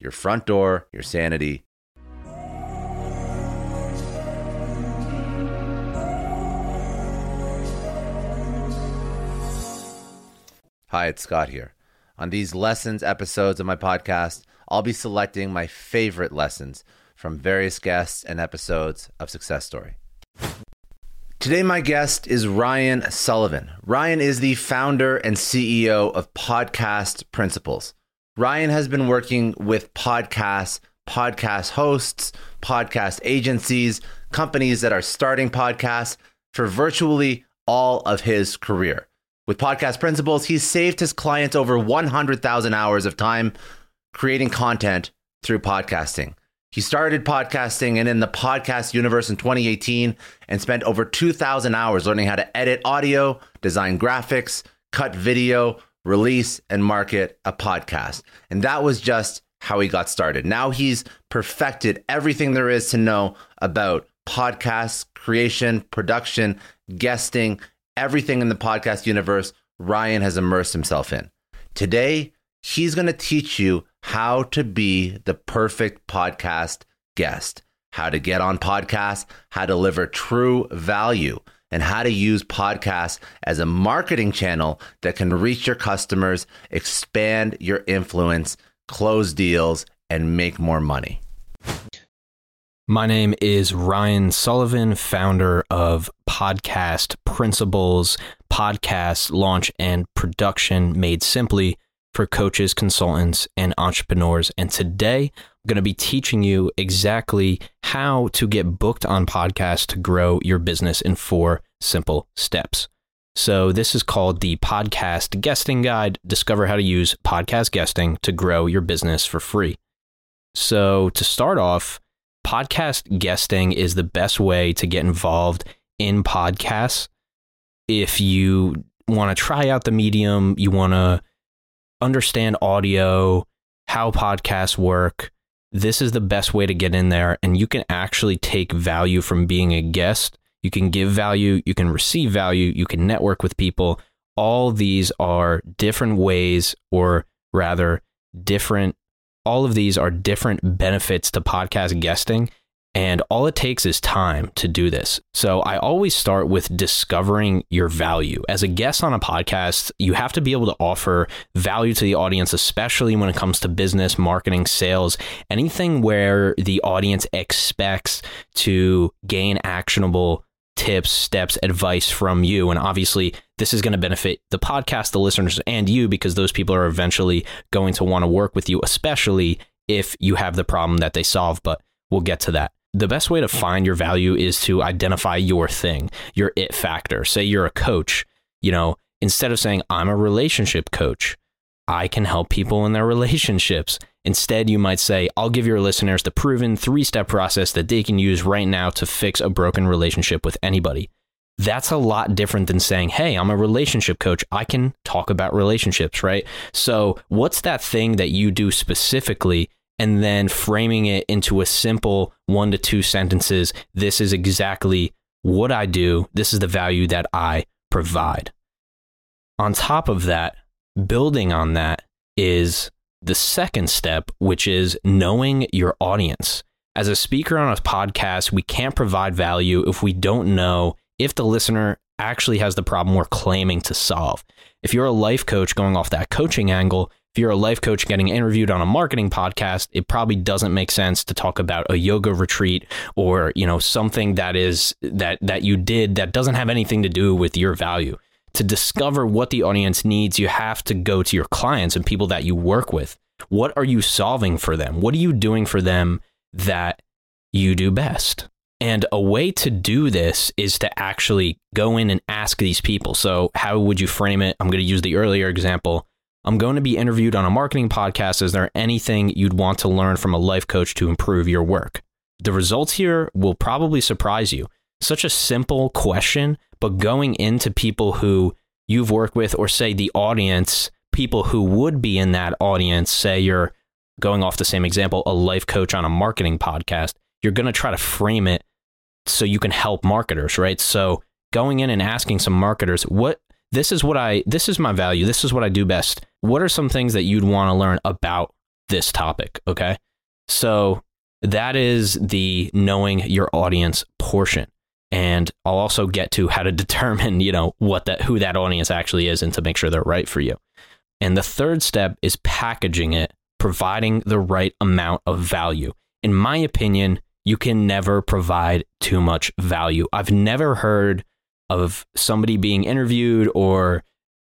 your front door, your sanity. Hi, it's Scott here. On these lessons episodes of my podcast, I'll be selecting my favorite lessons from various guests and episodes of Success Story. Today, my guest is Ryan Sullivan. Ryan is the founder and CEO of Podcast Principles. Ryan has been working with podcasts, podcast hosts, podcast agencies, companies that are starting podcasts for virtually all of his career. With Podcast Principles, he's saved his clients over 100,000 hours of time creating content through podcasting. He started podcasting and in the podcast universe in 2018 and spent over 2,000 hours learning how to edit audio, design graphics, cut video, release and market a podcast. And that was just how he got started. Now he's perfected everything there is to know about podcast creation, production, guesting, everything in the podcast universe. Ryan has immersed himself in. Today, he's going to teach you how to be the perfect podcast guest, how to get on podcasts, how to deliver true value and how to use podcasts as a marketing channel that can reach your customers, expand your influence, close deals, and make more money. My name is Ryan Sullivan, founder of Podcast Principles, podcast launch and production made simply for coaches, consultants, and entrepreneurs. And today I'm going to be teaching you exactly how to get booked on podcasts to grow your business in four simple steps. So, this is called the Podcast Guesting Guide. Discover how to use podcast guesting to grow your business for free. So, to start off, podcast guesting is the best way to get involved in podcasts. If you want to try out the medium, you want to understand audio, how podcasts work, this is the best way to get in there and you can actually take value from being a guest. You can give value, you can receive value, you can network with people. All these are different ways, or rather, different, all of these are different benefits to podcast guesting and all it takes is time to do this. So I always start with discovering your value. As a guest on a podcast, you have to be able to offer value to the audience, especially when it comes to business, marketing, sales, anything where the audience expects to gain actionable tips, steps, advice from you. And obviously, this is going to benefit the podcast, the listeners, and you because those people are eventually going to want to work with you, especially if you have the problem that they solve. But we'll get to that the best way to find your value is to identify your thing, your it factor. Say you're a coach, you know, instead of saying, I'm a relationship coach, I can help people in their relationships. Instead, you might say, I'll give your listeners the proven three step process that they can use right now to fix a broken relationship with anybody. That's a lot different than saying, Hey, I'm a relationship coach. I can talk about relationships, right? So, what's that thing that you do specifically and then framing it into a simple one to two sentences. This is exactly what I do. This is the value that I provide. On top of that, building on that is the second step, which is knowing your audience. As a speaker on a podcast, we can't provide value if we don't know if the listener actually has the problem we're claiming to solve. If you're a life coach going off that coaching angle, If you're a life coach getting interviewed on a marketing podcast, it probably doesn't make sense to talk about a yoga retreat or, you know, something that is that that you did that doesn't have anything to do with your value. To discover what the audience needs, you have to go to your clients and people that you work with. What are you solving for them? What are you doing for them that you do best? And a way to do this is to actually go in and ask these people. So, how would you frame it? I'm going to use the earlier example. I'm going to be interviewed on a marketing podcast. Is there anything you'd want to learn from a life coach to improve your work? The results here will probably surprise you. Such a simple question, but going into people who you've worked with, or say the audience, people who would be in that audience, say you're going off the same example, a life coach on a marketing podcast, you're going to try to frame it so you can help marketers, right? So going in and asking some marketers, what this is what I this is my value. This is what I do best. What are some things that you'd want to learn about this topic, okay? So that is the knowing your audience portion. And I'll also get to how to determine, you know, what that who that audience actually is and to make sure they're right for you. And the third step is packaging it, providing the right amount of value. In my opinion, you can never provide too much value. I've never heard of somebody being interviewed or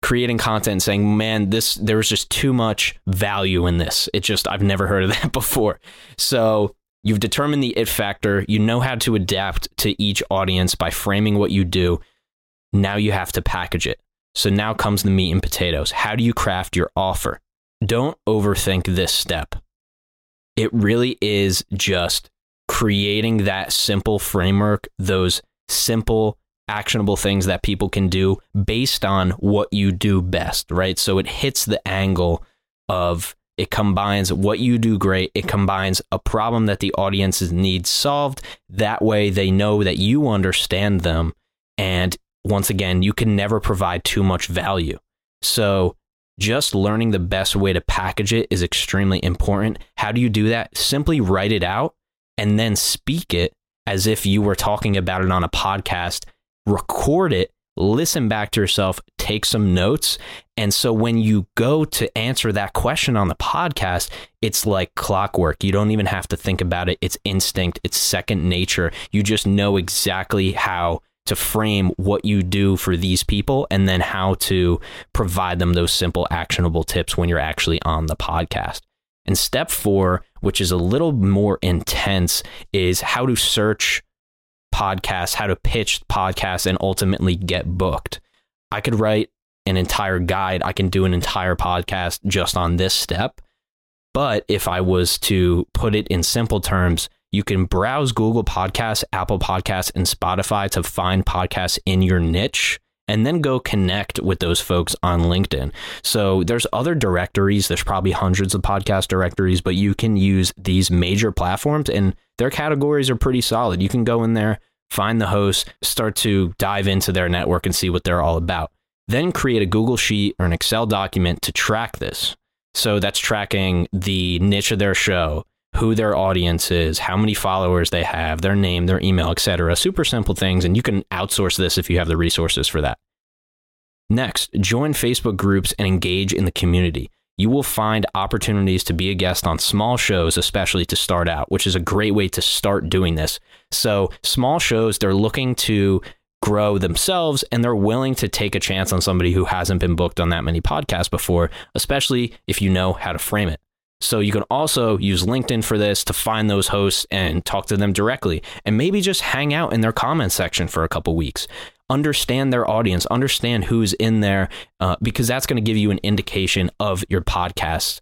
creating content and saying, man, this there's just too much value in this. It just I've never heard of that before. So you've determined the it factor, you know how to adapt to each audience by framing what you do. Now you have to package it. So now comes the meat and potatoes. How do you craft your offer? Don't overthink this step. It really is just creating that simple framework, those simple actionable things that people can do based on what you do best, right? So it hits the angle of it combines what you do great, it combines a problem that the audience needs solved. That way they know that you understand them. And once again, you can never provide too much value. So just learning the best way to package it is extremely important. How do you do that? Simply write it out and then speak it as if you were talking about it on a podcast, record it, listen back to yourself, take some notes. And so when you go to answer that question on the podcast, it's like clockwork. You don't even have to think about it. It's instinct, it's second nature. You just know exactly how to frame what you do for these people and then how to provide them those simple actionable tips when you're actually on the podcast. And step four, which is a little more intense, is how to search podcasts, how to pitch podcasts, and ultimately get booked. I could write an entire guide, I can do an entire podcast just on this step. But if I was to put it in simple terms, you can browse Google Podcasts, Apple Podcasts, and Spotify to find podcasts in your niche and then go connect with those folks on LinkedIn. So there's other directories, there's probably hundreds of podcast directories, but you can use these major platforms and their categories are pretty solid. You can go in there, find the host, start to dive into their network and see what they're all about. Then create a Google Sheet or an Excel document to track this. So that's tracking the niche of their show, who their audience is, how many followers they have, their name, their email, etc. Super simple things, and you can outsource this if you have the resources for that. Next, join Facebook groups and engage in the community. You will find opportunities to be a guest on small shows, especially to start out, which is a great way to start doing this. So, small shows, they're looking to grow themselves and they're willing to take a chance on somebody who hasn't been booked on that many podcasts before, especially if you know how to frame it. So you can also use LinkedIn for this to find those hosts and talk to them directly and maybe just hang out in their comment section for a couple weeks. Understand their audience, understand who's in there, uh, because that's going to give you an indication of your podcast,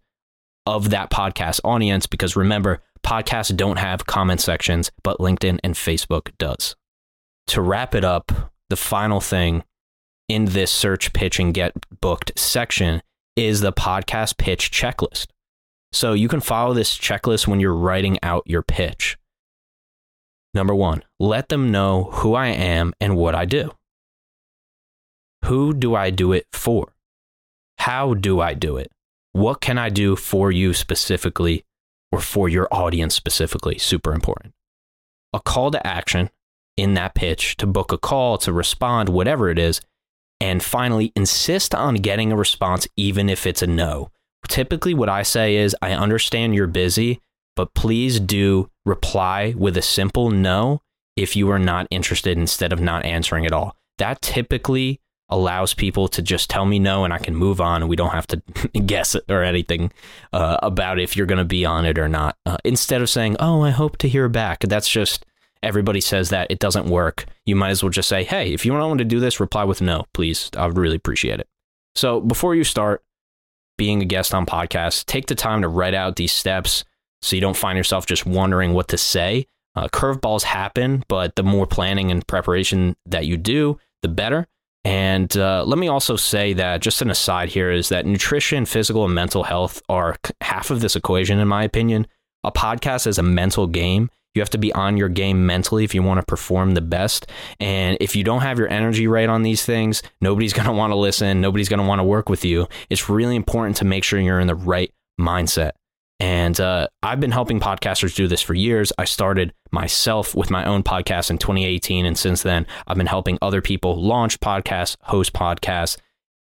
of that podcast audience. Because remember, podcasts don't have comment sections, but LinkedIn and Facebook does. To wrap it up, the final thing in this search, pitch, and get booked section is the podcast pitch checklist. So you can follow this checklist when you're writing out your pitch. Number one, let them know who I am and what I do. Who do I do it for? How do I do it? What can I do for you specifically or for your audience specifically? Super important. A call to action in that pitch to book a call, to respond, whatever it is. And finally, insist on getting a response, even if it's a no typically what I say is I understand you're busy, but please do reply with a simple no if you are not interested instead of not answering at all. That typically allows people to just tell me no and I can move on and we don't have to guess it or anything uh, about if you're going to be on it or not. Uh, instead of saying, oh, I hope to hear back. That's just, everybody says that. It doesn't work. You might as well just say, hey, if you don't want to do this, reply with no, please. I would really appreciate it. So before you start being a guest on podcasts, take the time to write out these steps so you don't find yourself just wondering what to say. Uh, curveballs happen, but the more planning and preparation that you do, the better. And uh, let me also say that, just an aside here, is that nutrition, physical, and mental health are half of this equation, in my opinion. A podcast is a mental game. You have to be on your game mentally if you want to perform the best. And if you don't have your energy right on these things, nobody's going to want to listen. Nobody's going to want to work with you. It's really important to make sure you're in the right mindset. And uh, I've been helping podcasters do this for years. I started myself with my own podcast in 2018. And since then, I've been helping other people launch podcasts, host podcasts,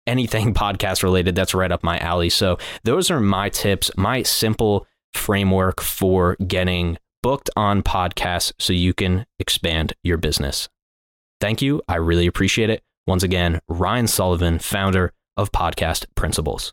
anything podcast related. That's right up my alley. So, those are my tips, my simple framework for getting booked on podcasts so you can expand your business. Thank you. I really appreciate it. Once again, Ryan Sullivan, founder of Podcast Principles.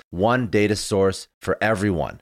one data source for everyone.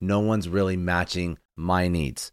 No one's really matching my needs.